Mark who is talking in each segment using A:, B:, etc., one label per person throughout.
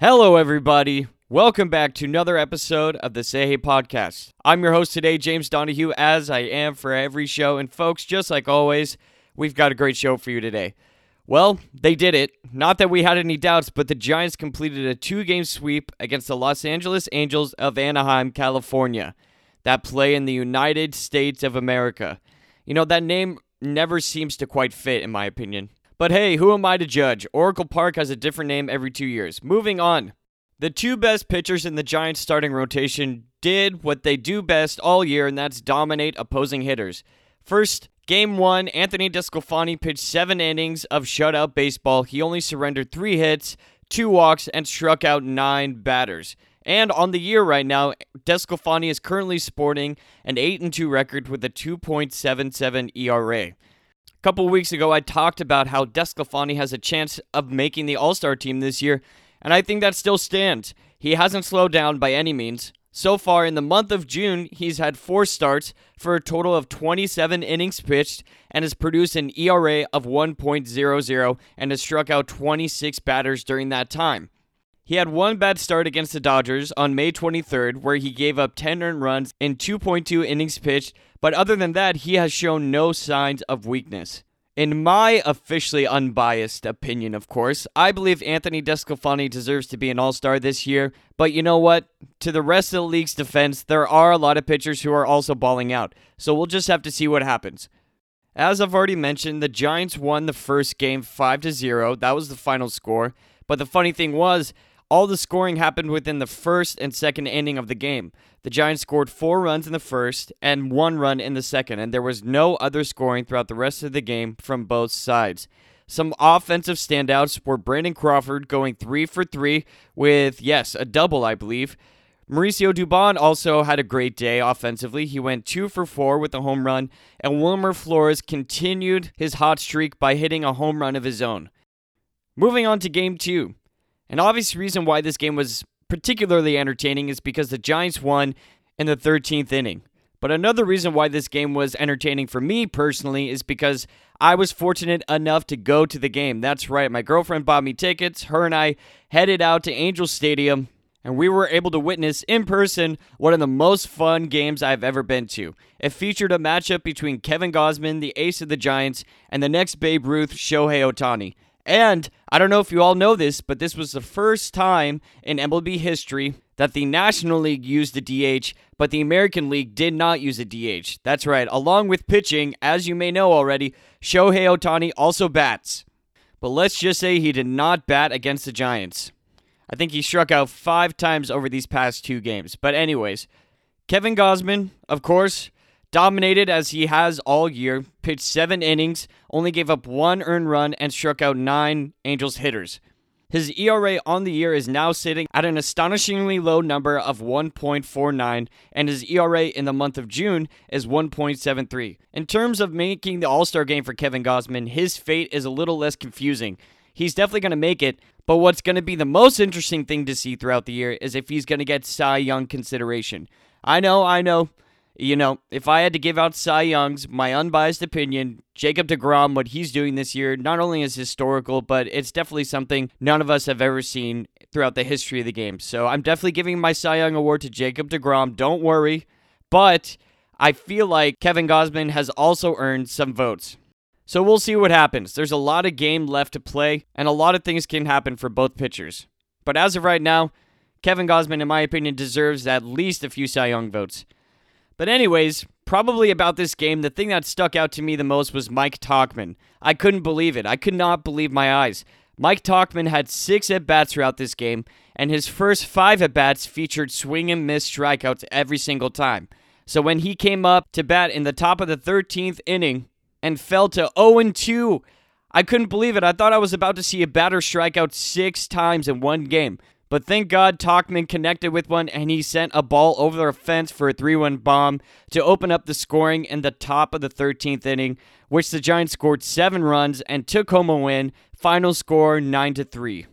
A: Hello, everybody. Welcome back to another episode of the Say Hey podcast. I'm your host today, James Donahue, as I am for every show. And, folks, just like always, we've got a great show for you today. Well, they did it. Not that we had any doubts, but the Giants completed a two game sweep against the Los Angeles Angels of Anaheim, California. That play in the United States of America. You know, that name never seems to quite fit, in my opinion. But hey, who am I to judge? Oracle Park has a different name every two years. Moving on. The two best pitchers in the Giants starting rotation did what they do best all year, and that's dominate opposing hitters. First, game one, Anthony DeSclafani pitched seven innings of shutout baseball. He only surrendered three hits, two walks, and struck out nine batters. And on the year right now, DeSclafani is currently sporting an 8 2 record with a 2.77 ERA. A couple weeks ago, I talked about how DeSclafani has a chance of making the All Star team this year, and I think that still stands. He hasn't slowed down by any means. So far, in the month of June, he's had four starts for a total of 27 innings pitched and has produced an ERA of 1.00 and has struck out 26 batters during that time. He had one bad start against the Dodgers on May 23rd, where he gave up 10 earned runs in 2.2 innings pitched, but other than that, he has shown no signs of weakness. In my officially unbiased opinion, of course, I believe Anthony DeSclafani deserves to be an All Star this year. But you know what? To the rest of the league's defense, there are a lot of pitchers who are also balling out. So we'll just have to see what happens. As I've already mentioned, the Giants won the first game 5 to 0. That was the final score. But the funny thing was, all the scoring happened within the first and second inning of the game. The Giants scored four runs in the first and one run in the second, and there was no other scoring throughout the rest of the game from both sides. Some offensive standouts were Brandon Crawford going three for three with, yes, a double, I believe. Mauricio Dubon also had a great day offensively. He went two for four with a home run, and Wilmer Flores continued his hot streak by hitting a home run of his own. Moving on to game two. An obvious reason why this game was particularly entertaining is because the Giants won in the 13th inning. But another reason why this game was entertaining for me personally is because I was fortunate enough to go to the game. That's right, my girlfriend bought me tickets. Her and I headed out to Angel Stadium, and we were able to witness in person one of the most fun games I've ever been to. It featured a matchup between Kevin Gausman, the ace of the Giants, and the next Babe Ruth, Shohei Ohtani. And I don't know if you all know this, but this was the first time in MLB history that the National League used a DH, but the American League did not use a DH. That's right. Along with pitching, as you may know already, Shohei Ohtani also bats. But let's just say he did not bat against the Giants. I think he struck out five times over these past two games. But, anyways, Kevin Gausman, of course, Dominated as he has all year, pitched seven innings, only gave up one earned run, and struck out nine Angels hitters. His ERA on the year is now sitting at an astonishingly low number of 1.49, and his ERA in the month of June is 1.73. In terms of making the All Star game for Kevin Gausman, his fate is a little less confusing. He's definitely going to make it, but what's going to be the most interesting thing to see throughout the year is if he's going to get Cy Young consideration. I know, I know you know, if I had to give out Cy Young's, my unbiased opinion, Jacob DeGrom, what he's doing this year, not only is historical, but it's definitely something none of us have ever seen throughout the history of the game. So I'm definitely giving my Cy Young award to Jacob DeGrom. Don't worry. But I feel like Kevin Gausman has also earned some votes. So we'll see what happens. There's a lot of game left to play, and a lot of things can happen for both pitchers. But as of right now, Kevin Gausman, in my opinion, deserves at least a few Cy Young votes. But, anyways, probably about this game, the thing that stuck out to me the most was Mike Tauchman. I couldn't believe it. I could not believe my eyes. Mike Tauchman had six at bats throughout this game, and his first five at bats featured swing and miss strikeouts every single time. So when he came up to bat in the top of the 13th inning and fell to 0 2, I couldn't believe it. I thought I was about to see a batter strike out six times in one game. But thank God Tauchman connected with one and he sent a ball over the fence for a 3 1 bomb to open up the scoring in the top of the 13th inning, which the Giants scored seven runs and took home a win. Final score 9 3.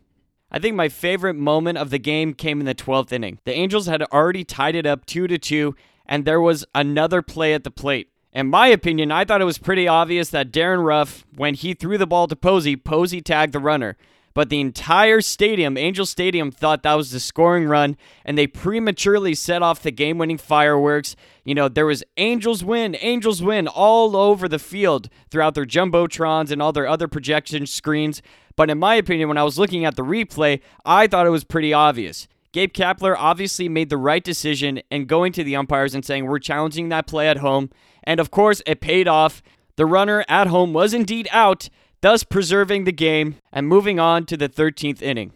A: I think my favorite moment of the game came in the 12th inning. The Angels had already tied it up 2 2, and there was another play at the plate. In my opinion, I thought it was pretty obvious that Darin Ruf, when he threw the ball to Posey, Posey tagged the runner but the entire stadium, Angel Stadium, thought that was the scoring run, and they prematurely set off the game winning fireworks. You know, there was Angels win, Angels win all over the field throughout their Jumbotrons and all their other projection screens. But in my opinion, when I was looking at the replay, I thought it was pretty obvious. Gabe Kapler obviously made the right decision and going to the umpires and saying, We're challenging that play at home. And of course, it paid off. The runner at home was indeed out, thus preserving the game and moving on to the 13th inning.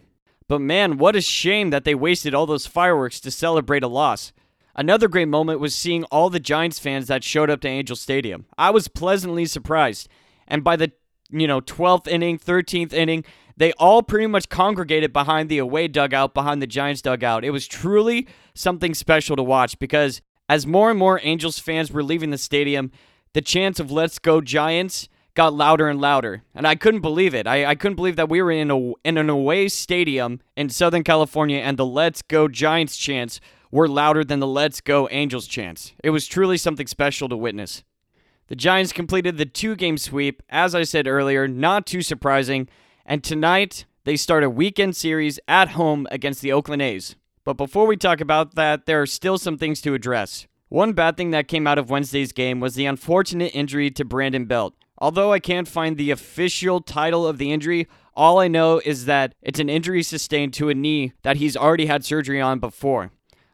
A: But man, what a shame that they wasted all those fireworks to celebrate a loss. Another great moment was seeing all the Giants fans that showed up to Angel Stadium. I was pleasantly surprised. And by the, you know, 12th inning, 13th inning, they all pretty much congregated behind the away dugout, behind the Giants dugout. It was truly something special to watch because as more and more Angels fans were leaving the stadium, the chants of Let's Go Giants got louder and louder. And I couldn't believe it. I, I couldn't believe that we were in, a, in an away stadium in Southern California and the Let's Go Giants chants were louder than the Let's Go Angels chants. It was truly something special to witness. The Giants completed the two game sweep, as I said earlier, not too surprising. And tonight, they start a weekend series at home against the Oakland A's. But before we talk about that, there are still some things to address. One bad thing that came out of Wednesday's game was the unfortunate injury to Brandon Belt. Although I can't find the official title of the injury, all I know is that it's an injury sustained to a knee that he's already had surgery on before.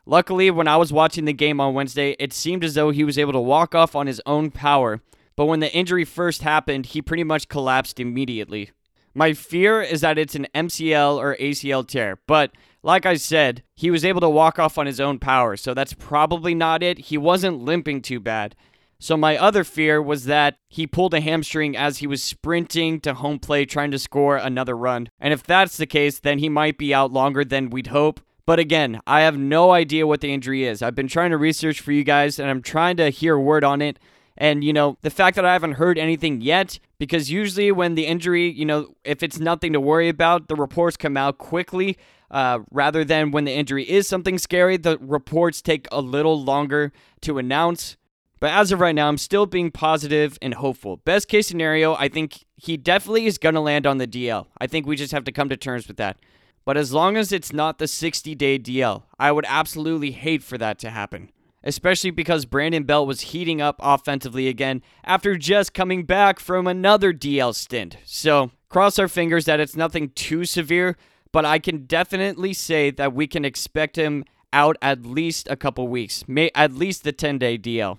A: Luckily, when I was watching the game on Wednesday, it seemed as though he was able to walk off on his own power, but when the injury first happened, he pretty much collapsed immediately. My fear is that it's an MCL or ACL tear, but like I said, he was able to walk off on his own power, so that's probably not it. He wasn't limping too bad. So my other fear was that he pulled a hamstring as he was sprinting to home plate trying to score another run. And if that's the case, then he might be out longer than we'd hope. But again, I have no idea what the injury is. I've been trying to research for you guys and I'm trying to hear word on it. And, you know, the fact that I haven't heard anything yet, because usually when the injury, you know, if it's nothing to worry about, the reports come out quickly. Uh, rather than when the injury is something scary, the reports take a little longer to announce. But as of right now, I'm still being positive and hopeful. Best case scenario, I think he definitely is going to land on the DL. I think we just have to come to terms with that. But as long as it's not the 60 day DL, I would absolutely hate for that to happen. Especially because Brandon Belt was heating up offensively again after just coming back from another DL stint. So, cross our fingers that it's nothing too severe, but I can definitely say that we can expect him out at least a couple weeks, may at least the 10 day DL.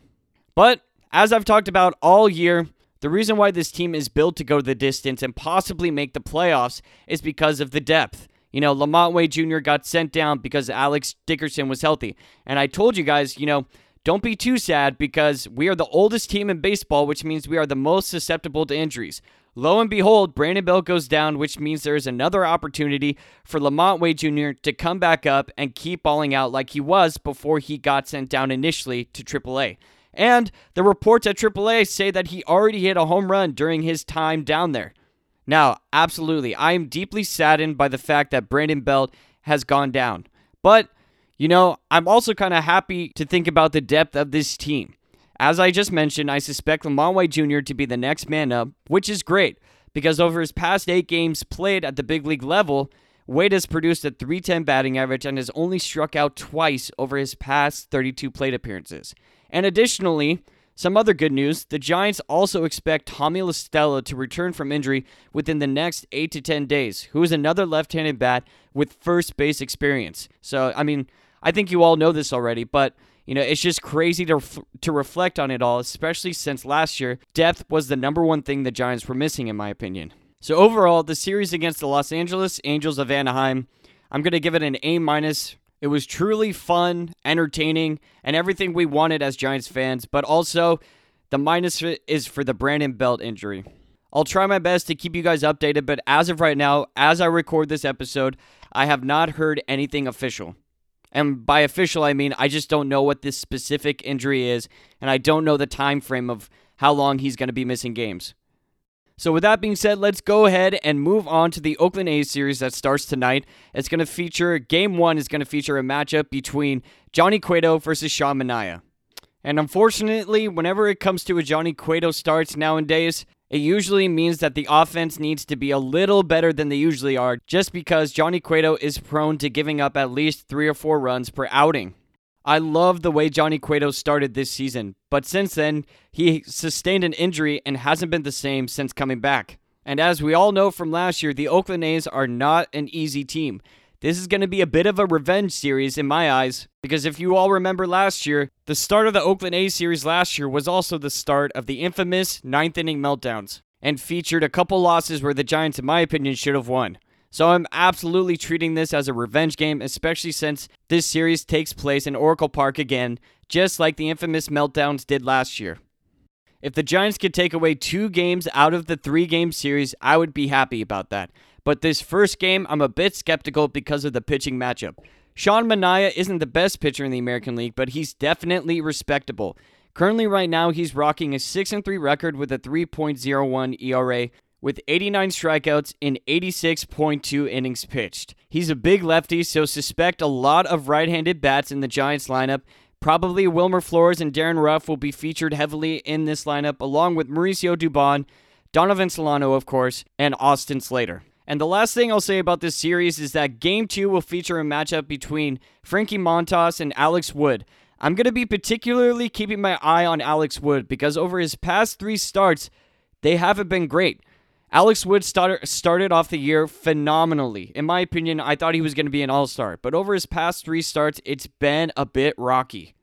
A: But as I've talked about all year, the reason why this team is built to go the distance and possibly make the playoffs is because of the depth. You know, LaMonte Wade Jr. got sent down because Alex Dickerson was healthy. And I told you guys, you know, don't be too sad because we are the oldest team in baseball, which means we are the most susceptible to injuries. Lo and behold, Brandon Belt goes down, which means there is another opportunity for LaMonte Wade Jr. to come back up and keep balling out like he was before he got sent down initially to AAA. And the reports at AAA say that he already hit a home run during his time down there. Now, absolutely, I am deeply saddened by the fact that Brandon Belt has gone down. But, you know, I'm also kind of happy to think about the depth of this team. As I just mentioned, I suspect LaMonte Wade Jr. to be the next man up, which is great because over his past eight games played at the big league level, Wade has produced a 310 batting average and has only struck out twice over his past 32 plate appearances. And additionally, Some other good news the Giants also expect Tommy La Stella to return from injury within the next 8 to 10 days, who is another left handed bat with first base experience. So, I mean, I think you all know this already, but. You know, it's just crazy to, to reflect on it all, especially since last year, depth was the number one thing the Giants were missing, in my opinion. So, overall, the series against the Los Angeles Angels of Anaheim, I'm going to give it an A minus it was truly fun, entertaining, and everything we wanted as Giants fans, but also the minus is for the Brandon Belt injury. I'll try my best to keep you guys updated, but as of right now, as I record this episode, I have not heard anything official. And by official, I mean I just don't know what this specific injury is, and I don't know the time frame of how long he's going to be missing games. So, with that being said, let's go ahead and move on to the Oakland A's series that starts tonight. It's going to feature, game one is going to feature a matchup between Johnny Cueto versus Sean Manaea. And unfortunately, whenever it comes to a Johnny Cueto starts nowadays, it usually means that the offense needs to be a little better than they usually are, just because Johnny Cueto is prone to giving up at least three or four runs per outing. I love the way Johnny Cueto started this season, but since then, he sustained an injury and hasn't been the same since coming back. And as we all know from last year, the Oakland A's are not an easy team. This is going to be a bit of a revenge series in my eyes, because if you all remember last year, the start of the Oakland A's series last year was also the start of the infamous ninth inning meltdowns and featured a couple losses where the Giants, in my opinion, should have won. So I'm absolutely treating this as a revenge game, especially since this series takes place in Oracle Park again, just like the infamous meltdowns did last year. If the Giants could take away two games out of the three game series, I would be happy about that. But this first game, I'm a bit skeptical because of the pitching matchup. Sean Manaea isn't the best pitcher in the American League, but he's definitely respectable. Currently, right now, he's rocking a 6 3 record with a 3.01 ERA, with 89 strikeouts in 86.2 innings pitched. He's a big lefty, so suspect a lot of right handed bats in the Giants lineup. Probably Wilmer Flores and Darin Ruf will be featured heavily in this lineup, along with Mauricio Dubon, Donovan Solano, of course, and Austin Slater. And the last thing I'll say about this series is that Game 2 will feature a matchup between Frankie Montas and Alex Wood. I'm going to be particularly keeping my eye on Alex Wood because over his past three starts, they haven't been great. Alex Wood started off the year phenomenally. In my opinion, I thought he was going to be an all-star, but over his past 3 starts, it's been a bit rocky.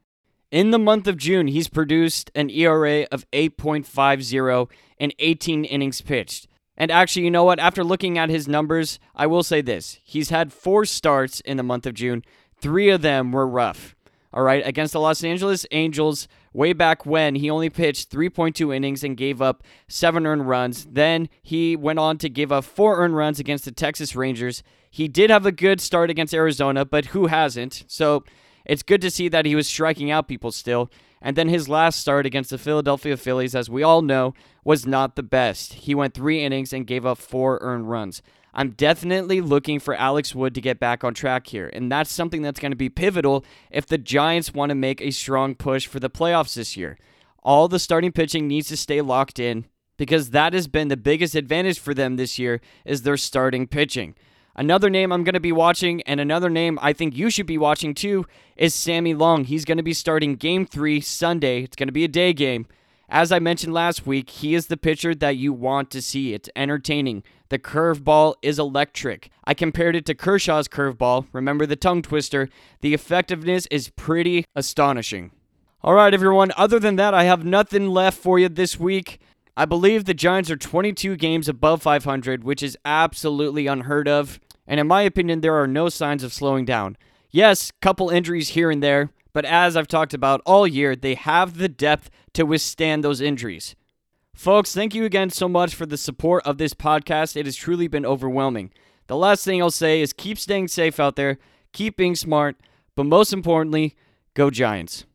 A: In the month of June, he's produced an ERA of 8.50 and 18 innings pitched. And actually, you know what? After looking at his numbers, I will say this. He's had 4 starts in the month of June. 3 of them were rough. All right, against the Los Angeles Angels, way back when he only pitched 3.2 innings and gave up seven earned runs. Then he went on to give up four earned runs against the Texas Rangers. He did have a good start against Arizona, but who hasn't? So it's good to see that he was striking out people still. And then his last start against the Philadelphia Phillies, as we all know, was not the best. He went three innings and gave up four earned runs. I'm definitely looking for Alex Wood to get back on track here. And that's something that's going to be pivotal if the Giants want to make a strong push for the playoffs this year. All the starting pitching needs to stay locked in because that has been the biggest advantage for them this year is their starting pitching. Another name I'm going to be watching and another name I think you should be watching too is Sammy Long. He's going to be starting game 3 Sunday. It's going to be a day game. As I mentioned last week, he is the pitcher that you want to see. It's entertaining. The curveball is electric. I compared it to Kershaw's curveball. Remember the tongue twister? The effectiveness is pretty astonishing. All right, everyone. Other than that, I have nothing left for you this week. I believe the Giants are 22 games above 500, which is absolutely unheard of. And in my opinion, there are no signs of slowing down. Yes, couple injuries here and there, but as I've talked about all year, they have the depth to withstand those injuries. Folks, thank you again so much for the support of this podcast. It has truly been overwhelming. The last thing I'll say is keep staying safe out there, keep being smart, but most importantly, go Giants.